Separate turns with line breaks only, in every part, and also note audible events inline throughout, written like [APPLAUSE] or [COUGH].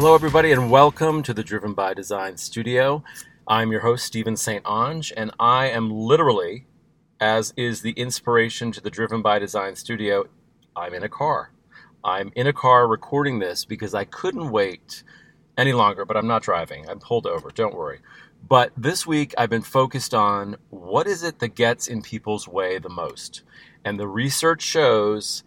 Hello, everybody, and welcome to the Driven by Design studio. I'm your host, Stephen Saint-Onge, and I am literally, as is the inspiration to the Driven by Design studio, I'm in a car. I'm in a car recording this because I couldn't wait any longer, but I'm not driving. I'm pulled over, don't worry. But this week I've been focused on what is it that gets in people's way the most. And the research shows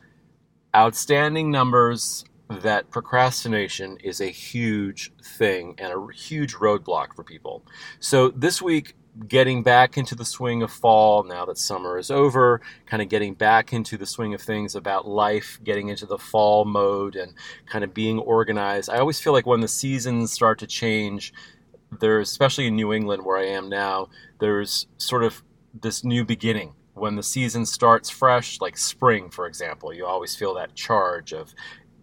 outstanding numbers that procrastination is a huge thing and a huge roadblock for people. So this week, getting back into the swing of fall now that summer is over, kind of getting back into the swing of things about life, getting into the fall mode and kind of being organized. I always feel like when the seasons start to change, there's, especially in New England where I am now, there's sort of this new beginning when the season starts fresh, like spring, for example, you always feel that charge of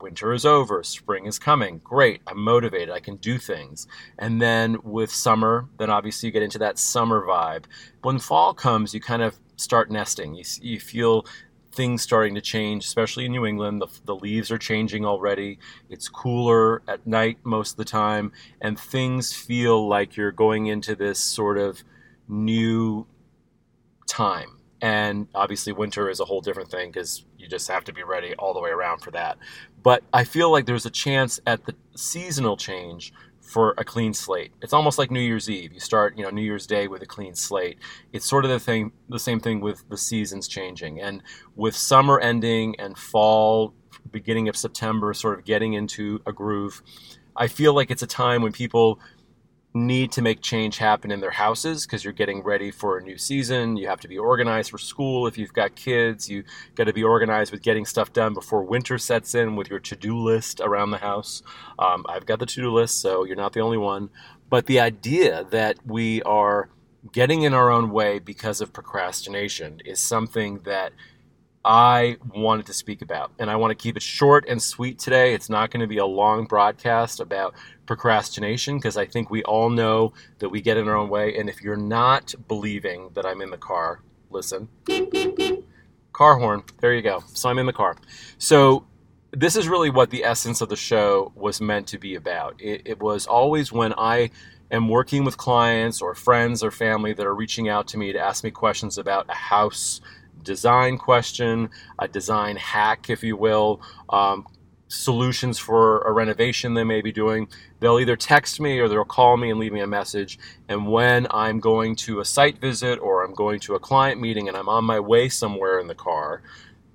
winter is over, spring is coming. Great, I'm motivated, I can do things. And then with summer, then obviously you get into that summer vibe. When fall comes, you kind of start nesting. You, you feel things starting to change, especially in New England. The, the leaves are changing already. It's cooler at night most of the time, and things feel like you're going into this sort of new time and obviously, winter is a whole different thing because you just have to be ready all the way around for that. But I feel like there's a chance at the seasonal change for a clean slate. It's almost like New Year's Eve. You start, you know, New Year's Day with a clean slate. It's sort of the thing, the same thing with the seasons changing, and with summer ending and fall beginning of September, sort of getting into a groove. I feel like it's a time when people need to make change happen in their houses because you're getting ready for a new season. You have to be organized for school. If you've got kids, you got to be organized with getting stuff done before winter sets in with your to do list around the house. Um, I've got the to do list, so you're not the only one. But the idea that we are getting in our own way because of procrastination is something that I wanted to speak about. And I want to keep it short and sweet today. It's not going to be a long broadcast about procrastination because I think we all know that we get in our own way. And if you're not believing that I'm in the car, listen. Car horn. There you go. So I'm in the car. So this is really what the essence of the show was meant to be about. It, it was always when I am working with clients or friends or family that are reaching out to me to ask me questions about a house design question, a design hack, if you will, um, solutions for a renovation they may be doing. They'll either text me or they'll call me and leave me a message. And when I'm going to a site visit or I'm going to a client meeting and I'm on my way somewhere in the car,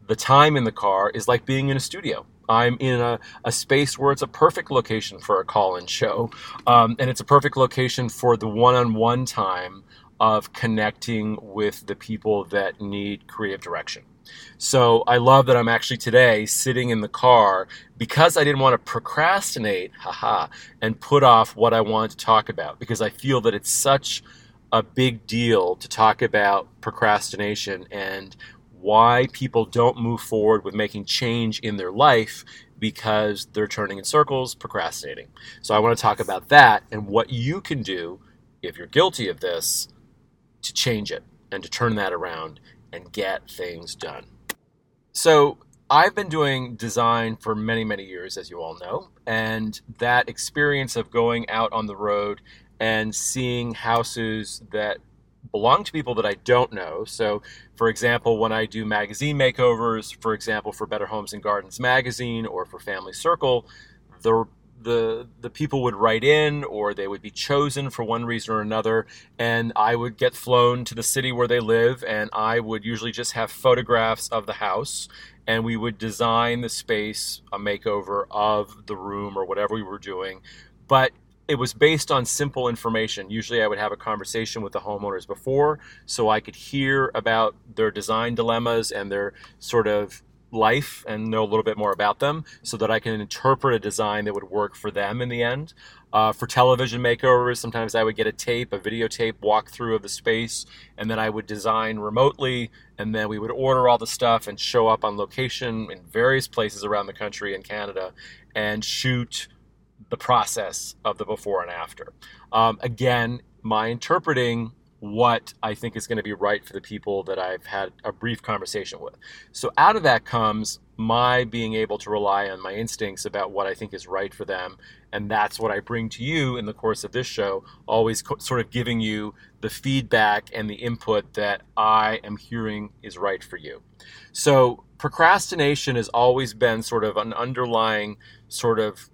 the time in the car is like being in a studio. I'm in a, a space where it's a perfect location for a call in show. Um, and it's a perfect location for the one on one time of connecting with the people that need creative direction. So I love that I'm actually today sitting in the car because I didn't want to procrastinate, haha, and put off what I wanted to talk about because I feel that it's such a big deal to talk about procrastination and why people don't move forward with making change in their life because they're turning in circles, procrastinating. So I want to talk about that and what you can do if you're guilty of this to change it and to turn that around and get things done. So, I've been doing design for many, many years, as you all know, and that experience of going out on the road and seeing houses that belong to people that I don't know. So, for example, when I do magazine makeovers, for example, for Better Homes and Gardens magazine or for Family Circle, the the the people would write in or they would be chosen for one reason or another and I would get flown to the city where they live and I would usually just have photographs of the house and we would design the space a makeover of the room or whatever we were doing but it was based on simple information. Usually, I would have a conversation with the homeowners before so I could hear about their design dilemmas and their sort of life and know a little bit more about them so that I can interpret a design that would work for them in the end. Uh, for television makeovers, sometimes I would get a tape, a videotape walkthrough of the space, and then I would design remotely, and then we would order all the stuff and show up on location in various places around the country and Canada and shoot the process of the before and after. Um, again, my interpreting what I think is going to be right for the people that I've had a brief conversation with. So out of that comes my being able to rely on my instincts about what I think is right for them. And that's what I bring to you in the course of this show, always co- sort of giving you the feedback and the input that I am hearing is right for you. So procrastination has always been sort of an underlying sort of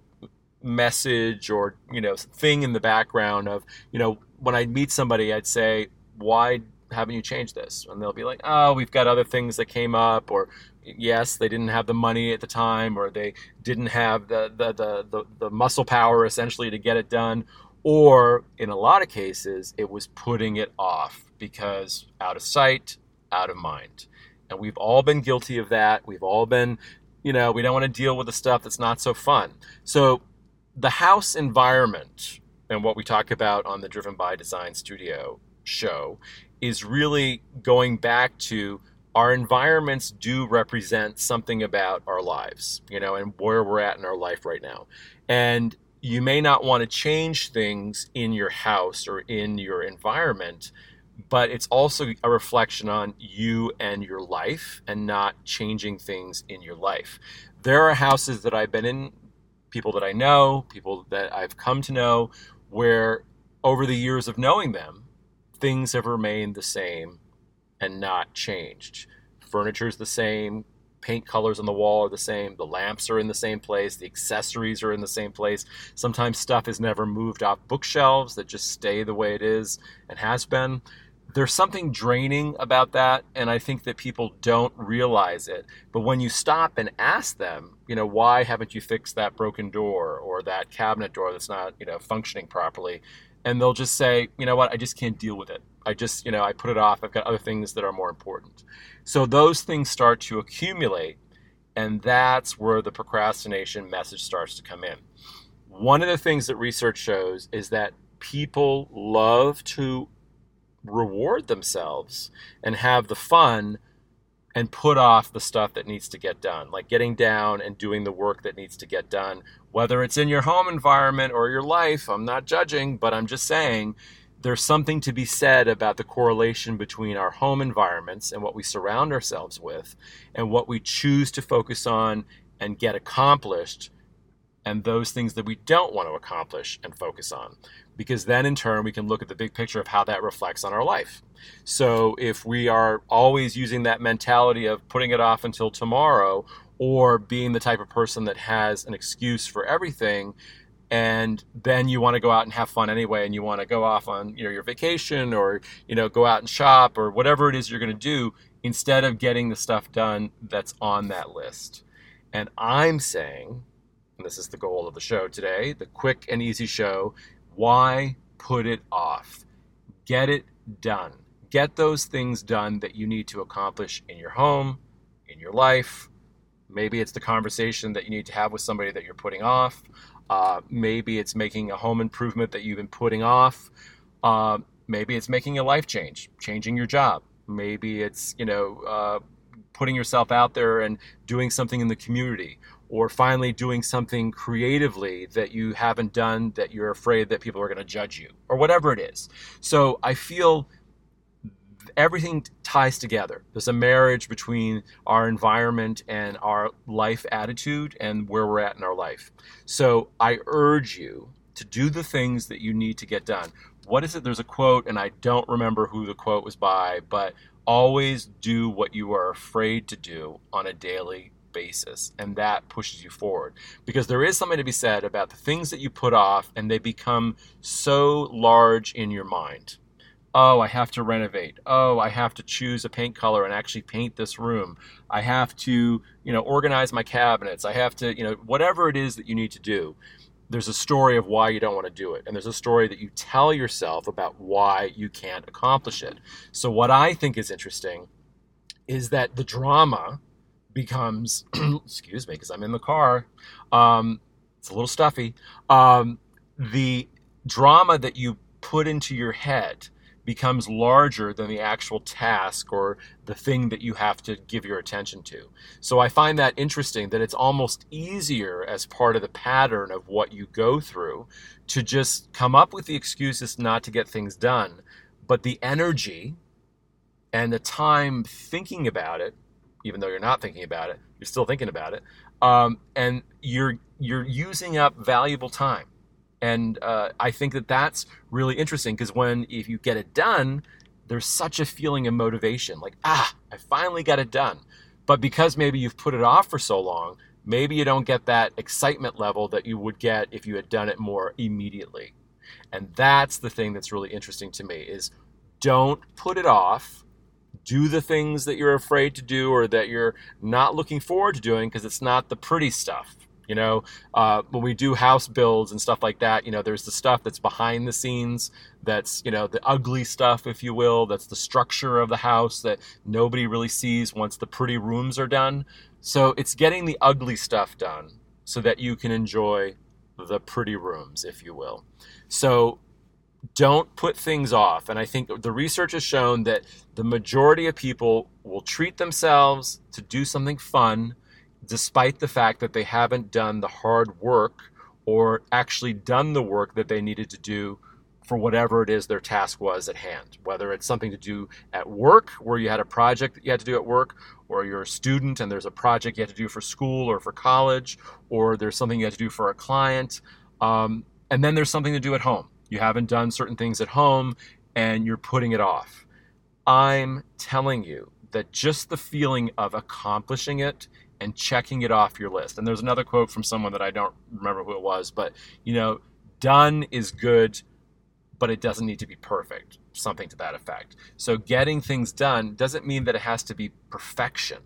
message or you know thing in the background of you know when I meet somebody, I'd say, why haven't you changed this? And they'll be like, oh, we've got other things that came up, or yes, they didn't have the money at the time, or they didn't have the, the, the, the, the muscle power essentially to get it done. Or in a lot of cases, it was putting it off because out of sight, out of mind. And we've all been guilty of that. We've all been, you know, we don't want to deal with the stuff that's not so fun. So the house environment and what we talk about on the Driven by Design Studio show is really going back to our environments do represent something about our lives, you know, and where we're at in our life right now. And you may not want to change things in your house or in your environment, but it's also a reflection on you and your life and not changing things in your life. There are houses that I've been in, people that I know, people that I've come to know, where over the years of knowing them, things have remained the same and not changed. Furniture's the same, paint colors on the wall are the same, the lamps are in the same place, the accessories are in the same place. Sometimes stuff is never moved off bookshelves that just stay the way it is and has been there's something draining about that and i think that people don't realize it. But when you stop and ask them you know why haven't you fixed that broken door or that cabinet door that's not you know functioning properly? And they'll just say you know what? I just can't deal with it. I just you know i put it off. I've got other things that are more important. So those things start to accumulate and that's where the procrastination message starts to come in. One of the things that research shows is that people love to reward themselves and have the fun and put off the stuff that needs to get done, like getting down and doing the work that needs to get done, whether it's in your home environment or your life. I'm not judging, but I'm just saying there's something to be said about the correlation between our home environments and what we surround ourselves with and what we choose to focus on and get accomplished and those things that we don't want to accomplish and focus on because then in turn we can look at the big picture of how that reflects on our life. So if we are always using that mentality of putting it off until tomorrow or being the type of person that has an excuse for everything and then you want to go out and have fun anyway and you want to go off on you know your vacation or you know go out and shop or whatever it is you're going to do instead of getting the stuff done that's on that list. And I'm saying and this is the goal of the show today, the quick and easy show why put it off? Get it done. Get those things done that you need to accomplish in your home, in your life. Maybe it's the conversation that you need to have with somebody that you're putting off. Uh, maybe it's making a home improvement that you've been putting off. Uh, maybe it's making a life change, changing your job. Maybe it's you know uh, putting yourself out there and doing something in the community or finally doing something creatively that you haven't done that you're afraid that people are going to judge you or whatever it is. So I feel everything ties together. There's a marriage between our environment and our life attitude and where we're at in our life. So I urge you to do the things that you need to get done. What is it? There's a quote, and I don't remember who the quote was by, but always do what you are afraid to do on a daily basis and that pushes you forward. Because there is something to be said about the things that you put off and they become so large in your mind. Oh i have to renovate. Oh i have to choose a paint color and actually paint this room. I have to you know organize my cabinets. I have to you know whatever it is that you need to do there's a story of why you don't want to do it and there's a story that you tell yourself about why you can't accomplish it. So what i think is interesting is that the drama becomes, [CLEARS THROAT] excuse me, because I'm in the car. Um, it's a little stuffy. Um, the drama that you put into your head becomes larger than the actual task or the thing that you have to give your attention to. So I find that interesting that it's almost easier as part of the pattern of what you go through to just come up with the excuses not to get things done but the energy and the time thinking about it, even though you're not thinking about it, you're still thinking about it, um, and you're you're using up valuable time. And uh, I think that that's really interesting because when if you get it done, there's such a feeling of motivation, like ah, I finally got it done. But because maybe you've put it off for so long, maybe you don't get that excitement level that you would get if you had done it more immediately. And that's the thing that's really interesting to me is don't put it off. Do the things that you're afraid to do or that you're not looking forward to doing because it's not the pretty stuff. You know, uh, when we do house builds and stuff like that, you know, there's the stuff that's behind the scenes, that's, you know, the ugly stuff, if you will, that's the structure of the house that nobody really sees once the pretty rooms are done. So it's getting the ugly stuff done so that you can enjoy the pretty rooms, if you will. So don't put things off. And I think the research has shown that the majority of people will treat themselves to do something fun despite the fact that they haven't done the hard work or actually done the work that they needed to do for whatever it is their task was at hand. Whether it's something to do at work, where you had a project that you had to do at work, or you're a student and there's a project you had to do for school or for college, or there's something you had to do for a client. Um, and then there's something to do at home. You haven't done certain things at home and you're putting it off. I'm telling you that just the feeling of accomplishing it and checking it off your list. And there's another quote from someone that I don't remember who it was, but you know, done is good, but it doesn't need to be perfect something to that effect. So getting things done doesn't mean that it has to be perfection.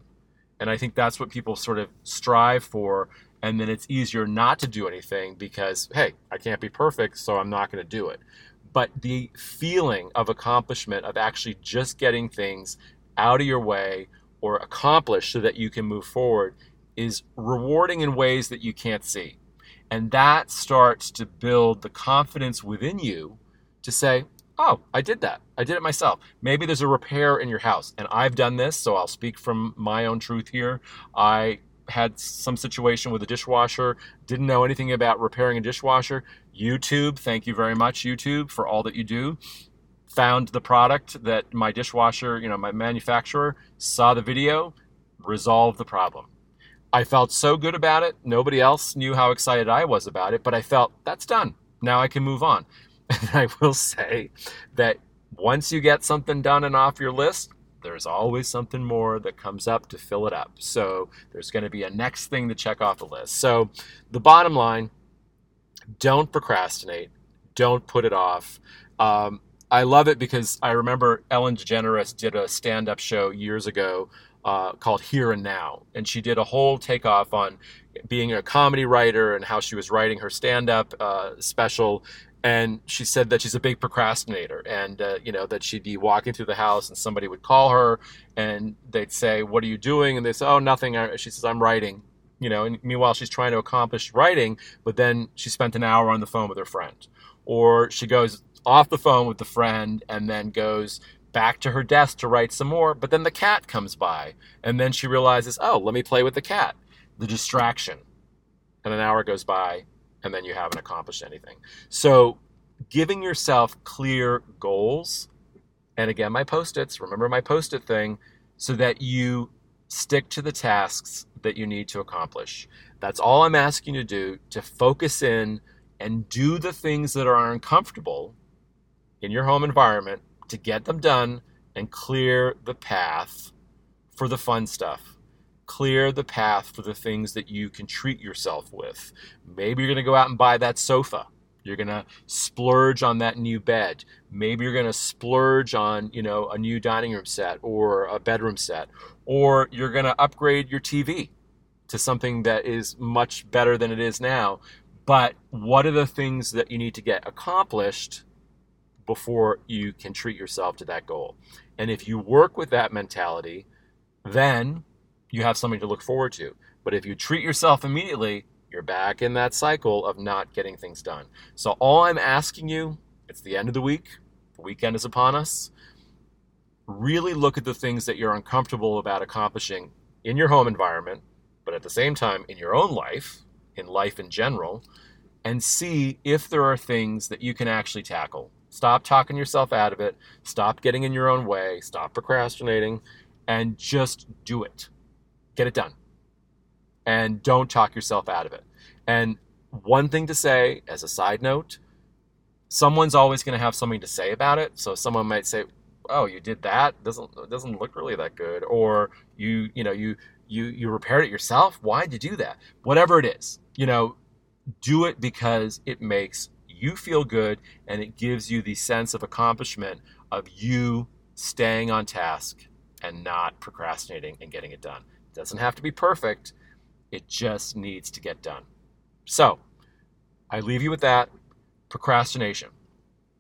And I think that's what people sort of strive for. And then it's easier not to do anything because, hey, I can't be perfect, so I'm not going to do it. But the feeling of accomplishment, of actually just getting things out of your way or accomplished so that you can move forward, is rewarding in ways that you can't see. And that starts to build the confidence within you to say, oh, I did that. I did it myself. Maybe there's a repair in your house, and I've done this, so I'll speak from my own truth here. I had some situation with a dishwasher, didn't know anything about repairing a dishwasher. YouTube, thank you very much, YouTube, for all that you do. Found the product that my dishwasher, you know, my manufacturer saw the video, resolved the problem. I felt so good about it. Nobody else knew how excited I was about it, but I felt that's done. Now I can move on. [LAUGHS] And I will say that once you get something done and off your list, there's always something more that comes up to fill it up. So there's going to be a next thing to check off the list. So the bottom line don't procrastinate, don't put it off. Um, I love it because I remember Ellen DeGeneres did a stand up show years ago uh, called Here and Now. And she did a whole takeoff on being a comedy writer and how she was writing her stand up uh, special and she said that she's a big procrastinator and uh, you know that she'd be walking through the house and somebody would call her and they'd say what are you doing? And they say oh nothing. She says i'm writing you know and meanwhile she's trying to accomplish writing but then she spent an hour on the phone with her friend. Or she goes off the phone with the friend and then goes back to her desk to write some more but then the cat comes by and then she realizes oh let me play with the cat. The distraction. And an hour goes by and then you haven't accomplished anything. So, giving yourself clear goals, and again, my post its, remember my post it thing, so that you stick to the tasks that you need to accomplish. That's all I'm asking you to do to focus in and do the things that are uncomfortable in your home environment to get them done and clear the path for the fun stuff clear the path for the things that you can treat yourself with. Maybe you're going to go out and buy that sofa. You're going to splurge on that new bed. Maybe you're going to splurge on, you know, a new dining room set or a bedroom set. Or you're going to upgrade your TV to something that is much better than it is now. But what are the things that you need to get accomplished before you can treat yourself to that goal? And if you work with that mentality, then you have something to look forward to. But if you treat yourself immediately, you're back in that cycle of not getting things done. So all I'm asking you, it's the end of the week, the weekend is upon us. Really look at the things that you're uncomfortable about accomplishing in your home environment, but at the same time in your own life, in life in general, and see if there are things that you can actually tackle Stop talking yourself out of it. Stop getting in your own way. Stop procrastinating and just do it. Get it done. And don't talk yourself out of it. And one thing to say as a side note someone's always going to have something to say about it. So someone might say, "Oh, you did that? Doesn't doesn't look really that good." Or you, you know, you you you repaired it yourself. Why'd you do that? Whatever it is, you know, do it because it makes you feel good and it gives you the sense of accomplishment of you staying on task and not procrastinating and getting it done. Doesn't have to be perfect. It just needs to get done. So, I leave you with that procrastination.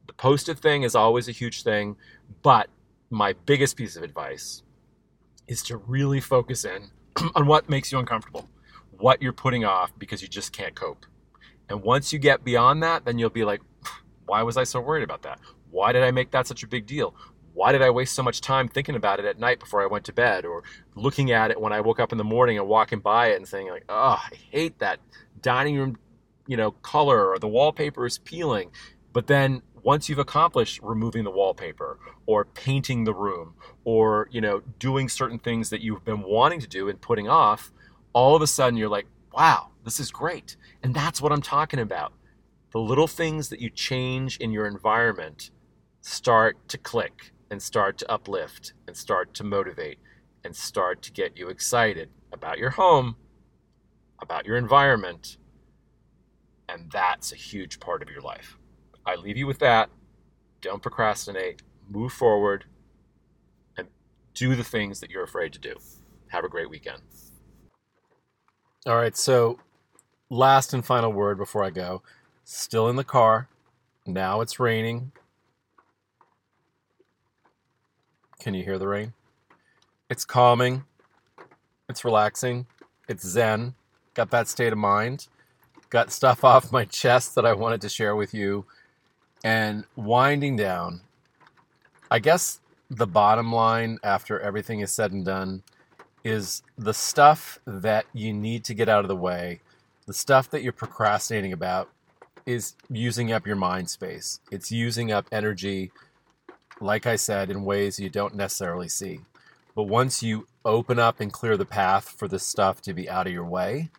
The post it thing is always a huge thing, but my biggest piece of advice is to really focus in [CLEARS THROAT] on what makes you uncomfortable, what you're putting off because you just can't cope. And once you get beyond that, then you'll be like, why was I so worried about that? Why did I make that such a big deal? Why did I waste so much time thinking about it at night before I went to bed or looking at it when I woke up in the morning and walking by it and saying like, "Oh, I hate that dining room, you know, color or the wallpaper is peeling." But then once you've accomplished removing the wallpaper or painting the room or, you know, doing certain things that you've been wanting to do and putting off, all of a sudden you're like, "Wow, this is great." And that's what I'm talking about. The little things that you change in your environment start to click and start to uplift and start to motivate and start to get you excited about your home, about your environment. And that's a huge part of your life. I leave you with that. Don't procrastinate, move forward, and do the things that you're afraid to do. Have a great weekend. All right, so last and final word before I go. Still in the car. Now it's raining. Can you hear the rain? It's calming. It's relaxing. It's zen. Got that state of mind. Got stuff [LAUGHS] off my chest that I wanted to share with you. And winding down, I guess the bottom line after everything is said and done is the stuff that you need to get out of the way, the stuff that you're procrastinating about is using up your mind space. It's using up energy like I said, in ways you don't necessarily see. But once you open up and clear the path for this stuff to be out of your way,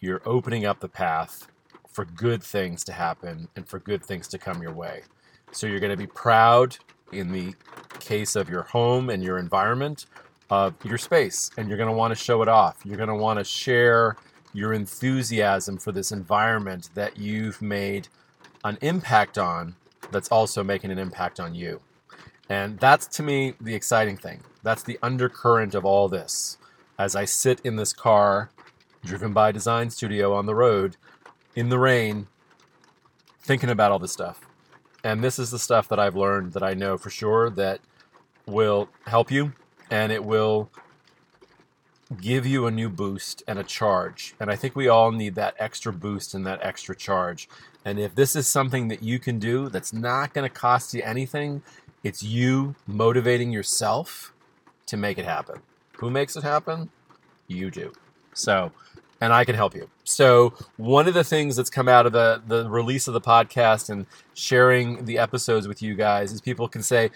you're opening up the path for good things to happen and for good things to come your way. So you're going to be proud in the case of your home and your environment of your space, and you're going to want to show it off. You're going to want to share your enthusiasm for this environment that you've made an impact on that's also making an impact on you. And that's to me the exciting thing. That's the undercurrent of all this. As I sit in this car, driven by Design Studio on the road, in the rain, thinking about all this stuff. And this is the stuff that I've learned that I know for sure that will help you and it will give you a new boost and a charge. And I think we all need that extra boost and that extra charge. And if this is something that you can do that's not going to cost you anything, it's you motivating yourself to make it happen. Who makes it happen? You do. So, and I can help you. So, one of the things that's come out of the, the release of the podcast and sharing the episodes with you guys is people can say,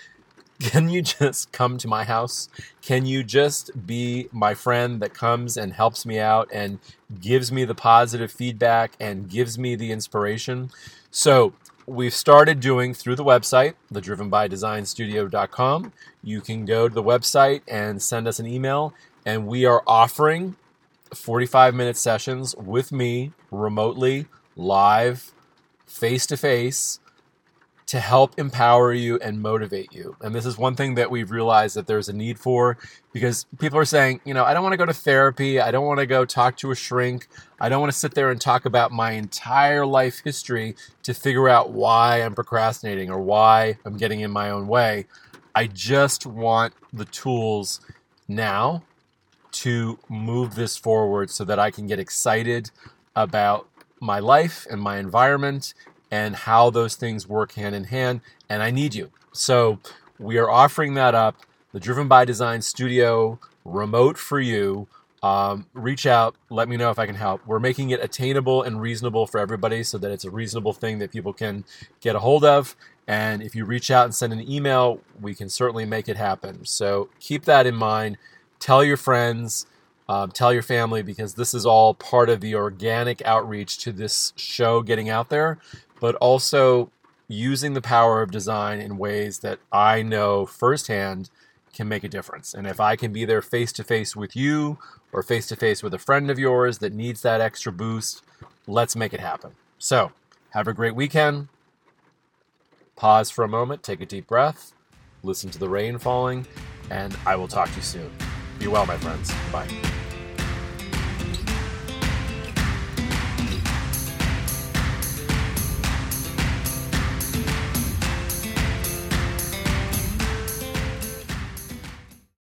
Can you just come to my house? Can you just be my friend that comes and helps me out and gives me the positive feedback and gives me the inspiration? So, we've started doing through the website, thedrivenbydesignstudio.com. You can go to the website and send us an email, and we are offering 45 minute sessions with me remotely, live, face to face to help empower you and motivate you. And this is one thing that we've realized that there's a need for because people are saying, you know, I don't want to go to therapy. I don't want to go talk to a shrink. I don't want to sit there and talk about my entire life history to figure out why I'm procrastinating or why I'm getting in my own way. I just want the tools now to move this forward so that I can get excited about my life and my environment and how those things work hand in hand. And I need you. So we are offering that up. The Driven by Design Studio remote for you Um, reach out, let me know if I can help. We're making it attainable and reasonable for everybody so that it's a reasonable thing that people can get a hold of. And if you reach out and send an email, we can certainly make it happen. So keep that in mind. Tell your friends, um, tell your family, because this is all part of the organic outreach to this show getting out there, but also using the power of design in ways that I know firsthand can make a difference. And if I can be there face to face with you or face to face with a friend of yours that needs that extra boost, let's make it happen. So, have a great weekend. Pause for a moment, take a deep breath, listen to the rain falling, and I will talk to you soon. Be well, my friends. Bye.